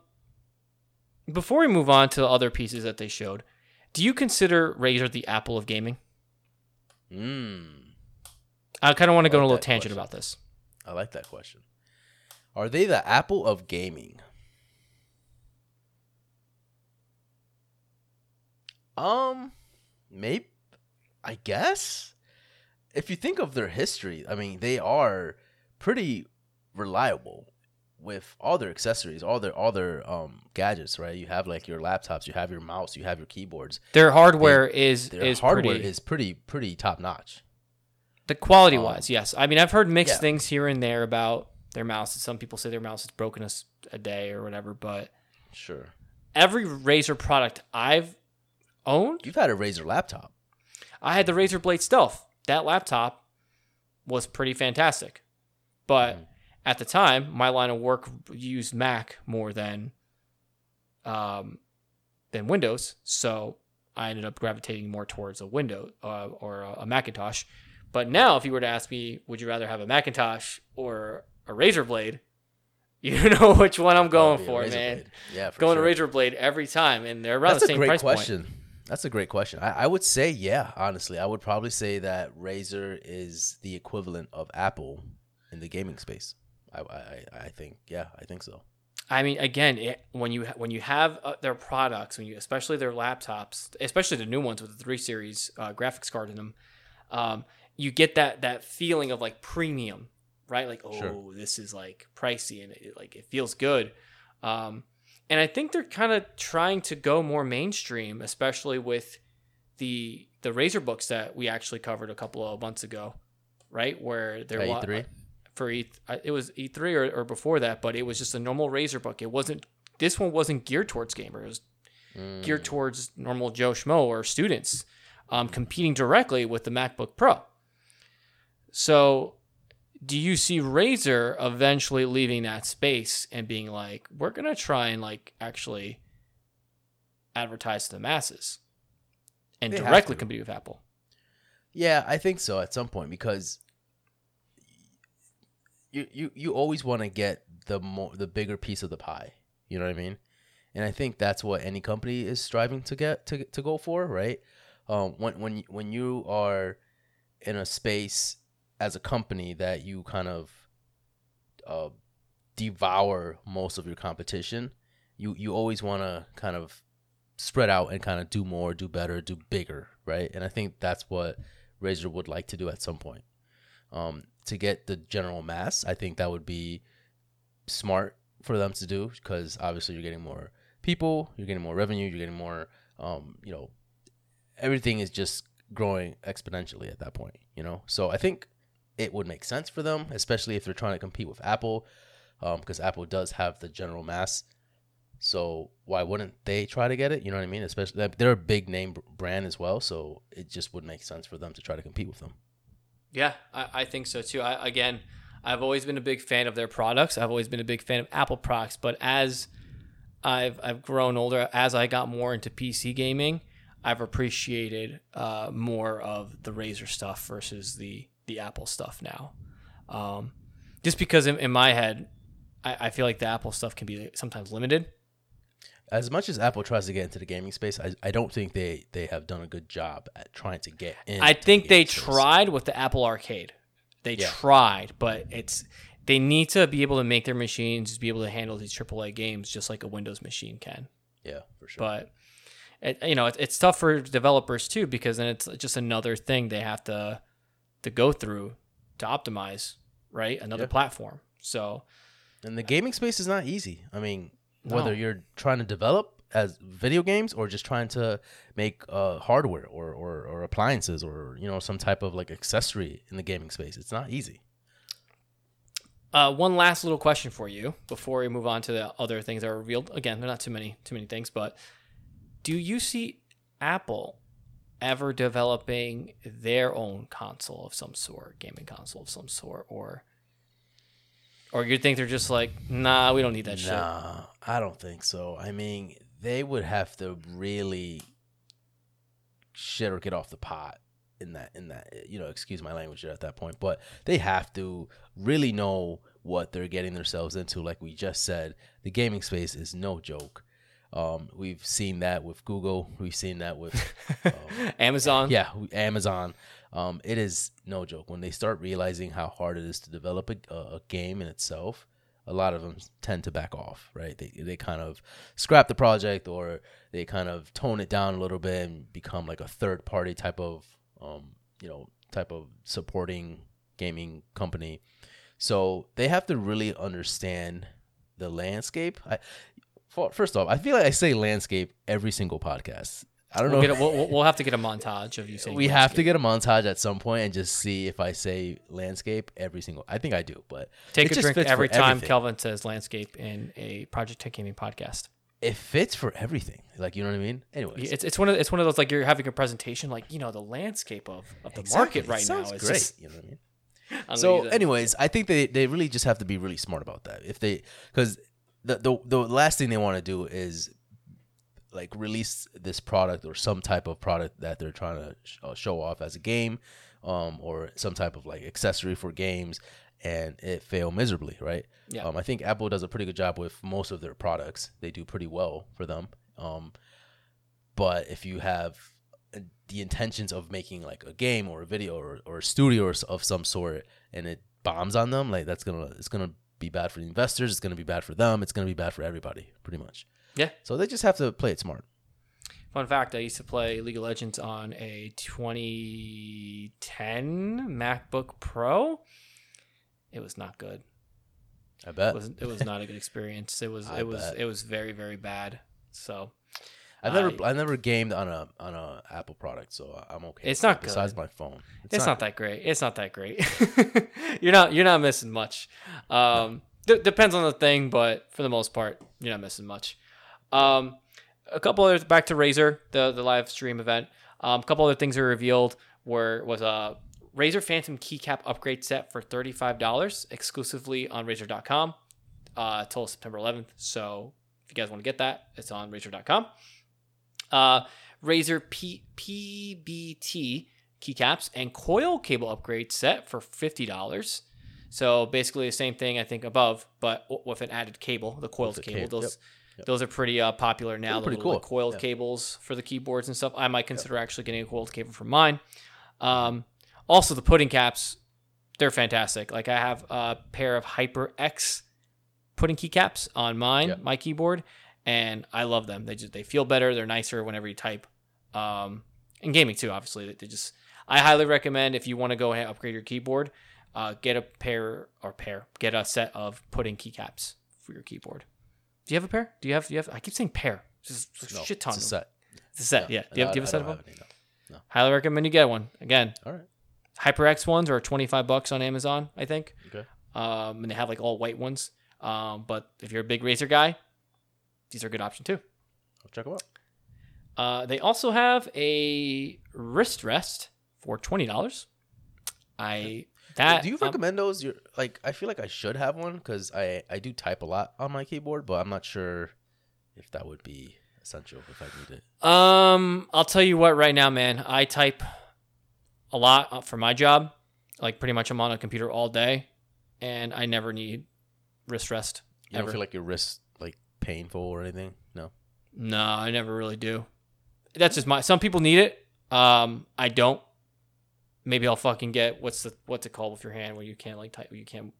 Speaker 1: before we move on to the other pieces that they showed, do you consider Razer the Apple of gaming?
Speaker 2: Mm,
Speaker 1: I kind of want to go on a little tangent
Speaker 2: question.
Speaker 1: about this.
Speaker 2: I like that question. Are they the Apple of gaming? Um, maybe. I guess. If you think of their history, I mean, they are pretty reliable with all their accessories, all their all their um gadgets. Right? You have like your laptops, you have your mouse, you have your keyboards.
Speaker 1: Their hardware is
Speaker 2: Their
Speaker 1: is
Speaker 2: hardware
Speaker 1: pretty,
Speaker 2: is pretty pretty top notch.
Speaker 1: the quality
Speaker 2: um,
Speaker 1: wise. Yes, I mean I've heard mixed
Speaker 2: yeah.
Speaker 1: things here and there about their mouse. Some people say their mouse is broken a day or whatever, but
Speaker 2: Sure.
Speaker 1: every Razer product I've owned
Speaker 2: You've had a Razer laptop.
Speaker 1: I had the Razer Blade Stealth. That laptop was pretty fantastic. But
Speaker 2: Mhm.
Speaker 1: At the time, my line of work used Mac more than um than Windows. So I ended up gravitating more towards a Windows uh, or a, Macintosh. But now, if you were to ask me, would you rather have a Macintosh or a Razer Blade? You know which one I'm going for, man.
Speaker 2: Blade. Yeah, for
Speaker 1: going
Speaker 2: sure.
Speaker 1: to Razer Blade every time, and they're around
Speaker 2: That's
Speaker 1: the
Speaker 2: a
Speaker 1: same
Speaker 2: great
Speaker 1: price point.
Speaker 2: question. That's a great question. I, I would say, yeah, honestly, I would probably say that Razer is the equivalent of Apple in the gaming space. I, I, I think, yeah, I think so.
Speaker 1: I mean, again, it, when you when you have uh, their products, when you especially their laptops, especially the new ones with the three series uh, graphics card in them, um, you get that that feeling of like premium, right? Like, oh,
Speaker 2: Sure.
Speaker 1: this is like pricey and it, like it feels good. Um, and I think they're kind of trying to go more mainstream, especially with the the Razer books that we actually covered a couple of months ago, right? Where they're wa-
Speaker 2: E3?
Speaker 1: For E, I- it was E3 or, or before that, but it was just a normal Razer book. It wasn't. This one wasn't geared towards gamers. It was
Speaker 2: Mm.
Speaker 1: geared towards normal Joe Schmo or students, um, competing directly with the MacBook Pro. So, do you see Razer eventually leaving that space and being like, we're gonna try and like actually advertise to the masses and
Speaker 2: They
Speaker 1: directly compete with Apple?
Speaker 2: Yeah, I think so at some point because you you, you always want to get the more the bigger piece of the pie. You know what I mean? And I think that's what any company is striving to get to to go for, right? Um, when when when you are in a space as a company that you kind of uh, devour most of your competition, you you always want to kind of spread out and kind of do more, do better, do bigger, right? And I think that's what Razer would like to do at some point. Um, to get the general mass, I think that would be smart for them to do because obviously you're getting more people, you're getting more revenue, you're getting more, um, you know, everything is just growing exponentially at that point, you know. So I think it would make sense for them, especially if they're trying to compete with Apple, because Apple does have the general mass. So why wouldn't they try to get it? You know what I mean? Especially they're a big name brand as well, so it just would make sense for them to try to compete with them.
Speaker 1: Yeah, I, I think so too. I, again, I've always been a big fan of their products. I've always been a big fan of Apple products, but as I've I've grown older, as I got more into PC gaming, I've appreciated uh, more of the Razer stuff versus the the Apple stuff now. Um, just because in, in my head, I, I feel like the Apple stuff can be sometimes limited.
Speaker 2: As much as Apple tries to get into the gaming space, I, I don't think they, they have done a good job at trying to get in.
Speaker 1: I think they tried with the Apple Arcade. They
Speaker 2: Yeah.
Speaker 1: tried, but it's they need to be able to make their machines be able to handle these AAA games just like a Windows machine can.
Speaker 2: Yeah, for sure.
Speaker 1: But it, you know, it's, it's tough for developers too because then it's just another thing they have to to go through to optimize, right? Another
Speaker 2: Yeah.
Speaker 1: platform. So
Speaker 2: and the gaming space is not easy. I mean,
Speaker 1: No.
Speaker 2: whether you're trying to develop as video games or just trying to make uh, hardware or, or, or appliances or you know some type of like accessory in the gaming space, it's not easy.
Speaker 1: Uh, one last little question for you before we move on to the other things that are revealed. Again, they're not too many, too many things, but do you see Apple ever developing their own console of some sort, gaming console of some sort, or or you think they're just like, nah, we don't need that shit.
Speaker 2: Nah, I don't think so. I mean, they would have to really shit or get off the pot in that in that you know, excuse my language at that point, but they have to really know what they're getting themselves into like we just said. The gaming space is no joke. Um, we've seen that with Google, we've seen that with um,
Speaker 1: Amazon.
Speaker 2: yeah, Amazon. Um, it is no joke when they start realizing how hard it is to develop a, a game in itself. A lot of them tend to back off, right? They they kind of scrap the project or they kind of tone it down a little bit and become like a third party type of um, you know type of supporting gaming company. So they have to really understand the landscape. I, first off, I feel like I say landscape every single podcast. I don't
Speaker 1: We'll,
Speaker 2: know.
Speaker 1: get a, we'll, we'll- have to get a montage of you saying.
Speaker 2: we have to get a montage at some point and just see if I say landscape every single. I think I do, but
Speaker 1: take
Speaker 2: it
Speaker 1: a drink every time
Speaker 2: everything.
Speaker 1: Kelvin says landscape in a Project Tech Gaming podcast.
Speaker 2: it fits for everything. Like you know what I mean? Anyway,
Speaker 1: It's, it's one of it's one of those like you're having a presentation like you know the landscape of, of the
Speaker 2: Exactly.
Speaker 1: market right now is
Speaker 2: great.
Speaker 1: just
Speaker 2: you know what I mean?
Speaker 1: I'm
Speaker 2: So, anyways, I think they they really just have to be really smart about that. If they because the the the last thing they want to do is like release this product or some type of product that they're trying to sh- uh, show off as a game um, or some type of like accessory for games and it fail miserably right?
Speaker 1: Yeah.
Speaker 2: um, i think apple does a pretty good job with most of their products. They do pretty well for them. Um, but if you have uh, the intentions of making like a game or a video or, or a studio or of some sort and it bombs on them like that's gonna it's gonna be bad for the investors it's gonna be bad for them it's gonna be bad for everybody pretty much
Speaker 1: Yeah.
Speaker 2: so they just have to play it smart
Speaker 1: Fun fact: I used to play League of Legends on a 2010 MacBook Pro. It was not good.
Speaker 2: i
Speaker 1: It
Speaker 2: bet
Speaker 1: was it was not a good experience. It was
Speaker 2: I
Speaker 1: it was
Speaker 2: bet.
Speaker 1: it was very very bad. So
Speaker 2: i never
Speaker 1: I-
Speaker 2: i never gamed on a on a apple product so i'm okay
Speaker 1: It's not
Speaker 2: besides my phone
Speaker 1: it's, not, that great. It's not that great. you're not you're not missing much. Um, d- depends on the thing, but for the most part, you're not missing much. Um, a couple other back to Razer, the the live stream event. Um, a couple other things were revealed were was a Razer Phantom keycap upgrade set for thirty five dollars exclusively on Razer.com uh, till September 11th. So if you guys want to get that, it's on Razer.com. Uh, Razer P- PBT keycaps and coil cable upgrade set for fifty dollars. So basically the same thing I think above, but w- with an added cable, the coiled cable.
Speaker 2: cable,
Speaker 1: Those
Speaker 2: yep, yep.
Speaker 1: those are pretty uh, popular now.
Speaker 2: They're
Speaker 1: The
Speaker 2: pretty
Speaker 1: little, like,
Speaker 2: cool,
Speaker 1: coiled cables for the keyboards and stuff. I might consider actually getting a coiled cable for mine. Um, also the pudding caps, they're fantastic. Like I have a pair of HyperX pudding keycaps on mine, my keyboard, and I love them. They just they feel better. They're nicer whenever you type. Um, and gaming too, obviously. They- They just I highly recommend if you want to go ahead and upgrade your keyboard, uh, get a pair or pair, get a set of pudding keycaps for your keyboard. Do you have a pair? Do you have? Do you have? I keep saying pair. Just
Speaker 2: no,
Speaker 1: shit ton.
Speaker 2: it's a set
Speaker 1: It's a set. Yeah. Do you have, do you have a set of them?
Speaker 2: any, no.
Speaker 1: Highly recommend you get one. Again,
Speaker 2: all right
Speaker 1: HyperX ones are 25 bucks on Amazon, I think.
Speaker 2: okay
Speaker 1: Um, and they have like all white ones. Um, but if you're a big Razer guy, these are a good option too.
Speaker 2: i'll check them out
Speaker 1: Uh, they also have a wrist rest for twenty dollars. I that
Speaker 2: do you
Speaker 1: um,
Speaker 2: recommend those? You're like, I feel like I should have one because I I do type a lot on my keyboard, but I'm not sure if that would be essential if I need it.
Speaker 1: Um, I'll tell you what. Right now, man, I type a lot uh, for my job. Like pretty much, I'm on a computer all day, and I never need wrist rest.
Speaker 2: You
Speaker 1: ever.
Speaker 2: don't feel like your wrist like painful or anything? No.
Speaker 1: No, I never really do. That's just my. Some people need it. Um, I don't. Maybe I'll fucking get what's the what's it called with your hand where you can't like type. You can't.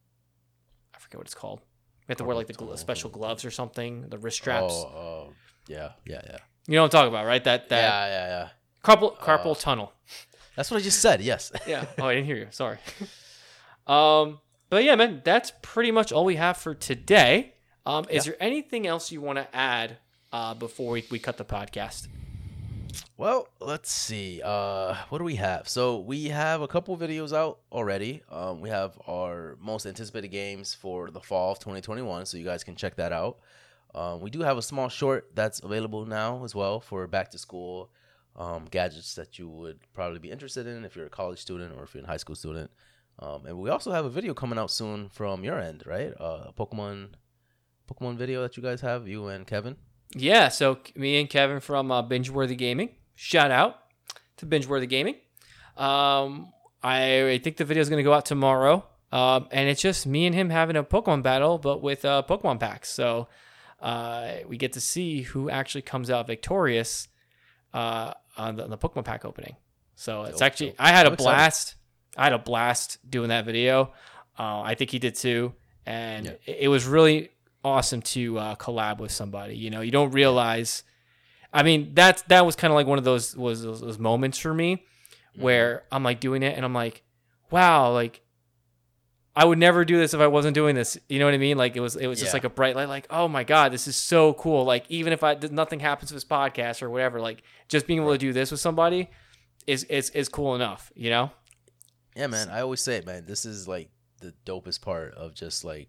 Speaker 1: I forget what it's called. You have to wear like the gl- special gloves or something. The wrist straps.
Speaker 2: Oh, oh, yeah, yeah, yeah.
Speaker 1: You know what I'm talking about, right? That that
Speaker 2: yeah, yeah, yeah.
Speaker 1: carpal carpal
Speaker 2: Uh,
Speaker 1: tunnel.
Speaker 2: That's what I just said. Yes.
Speaker 1: Yeah. Oh, I didn't hear you. Sorry. um, but yeah, man, that's pretty much all we have for today. Um, is there anything else you want to add uh, before we, we cut the podcast?
Speaker 2: Well, let's see. Uh, what do we have? So we have a couple videos out already. Um, we have our most anticipated games for the fall of 2021, so you guys can check that out. Um, we do have a small short that's available now as well for back to school um, gadgets that you would probably be interested in if you're a college student or if you're a high school student. Um, and we also have a video coming out soon from your end, right? Uh, a Pokemon Pokemon video that you guys have, you and Kevin.
Speaker 1: Yeah, so me and Kevin from uh, Bingeworthy Gaming, shout out to Bingeworthy Gaming. Um, I, I think the video is going to go out tomorrow, um, and it's just me and him having a Pokemon battle, but with uh, Pokemon packs. So uh, we get to see who actually comes out victorious uh, on, the, on the Pokemon pack opening. So it's
Speaker 2: Dope,
Speaker 1: actually
Speaker 2: dope.
Speaker 1: I had a
Speaker 2: I'm excited.
Speaker 1: blast. I had a blast doing that video. Uh, I think he did too, and
Speaker 2: Yeah.
Speaker 1: it, it was really awesome to uh, collab with somebody. You know, you don't realize. I mean, that's that was kind of like one of those was those, those moments for me
Speaker 2: Mm-hmm.
Speaker 1: where I'm like doing it and I'm like, wow, like I would never do this if I wasn't doing this. You know what I mean? Like it was it was just
Speaker 2: Yeah.
Speaker 1: like a bright light. Like oh my god, this is so cool. Like even if I nothing happens with this podcast or whatever, like just being able to do this with somebody is is is cool enough. You know?
Speaker 2: Yeah, man. I always say it, man. This is like the dopest part of just like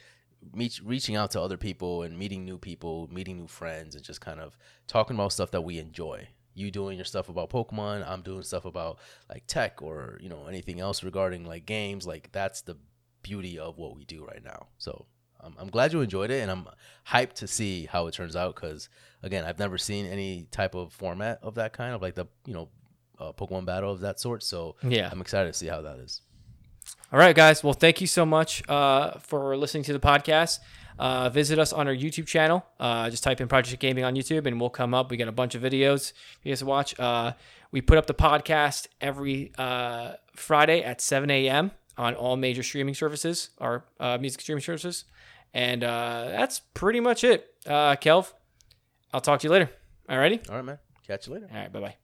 Speaker 2: meet, reaching out to other people and meeting new people, meeting new friends, and just kind of talking about stuff that we enjoy. You doing your stuff about Pokemon, I'm doing stuff about like tech or you know anything else regarding like games. Like that's the beauty of what we do right now. So I'm, I'm glad you enjoyed it, and I'm hyped to see how it turns out. Because again, I've never seen any type of format of that kind of like the you know uh, Pokemon battle of that sort. So
Speaker 1: Yeah.
Speaker 2: I'm excited to see how that is.
Speaker 1: All right, guys. Well, thank you so much uh, for listening to the podcast. Uh, visit us on our YouTube channel. Uh, just type in Project Gaming on YouTube, and we'll come up. We got a bunch of videos for you guys to watch. Uh, we put up the podcast every uh, Friday at 7 a.m. on all major streaming services, our uh, music streaming services, and uh, that's pretty much it. Uh, Kelv, I'll talk to you later. All righty.
Speaker 2: All right, man. Catch you later.
Speaker 1: All right. Bye bye.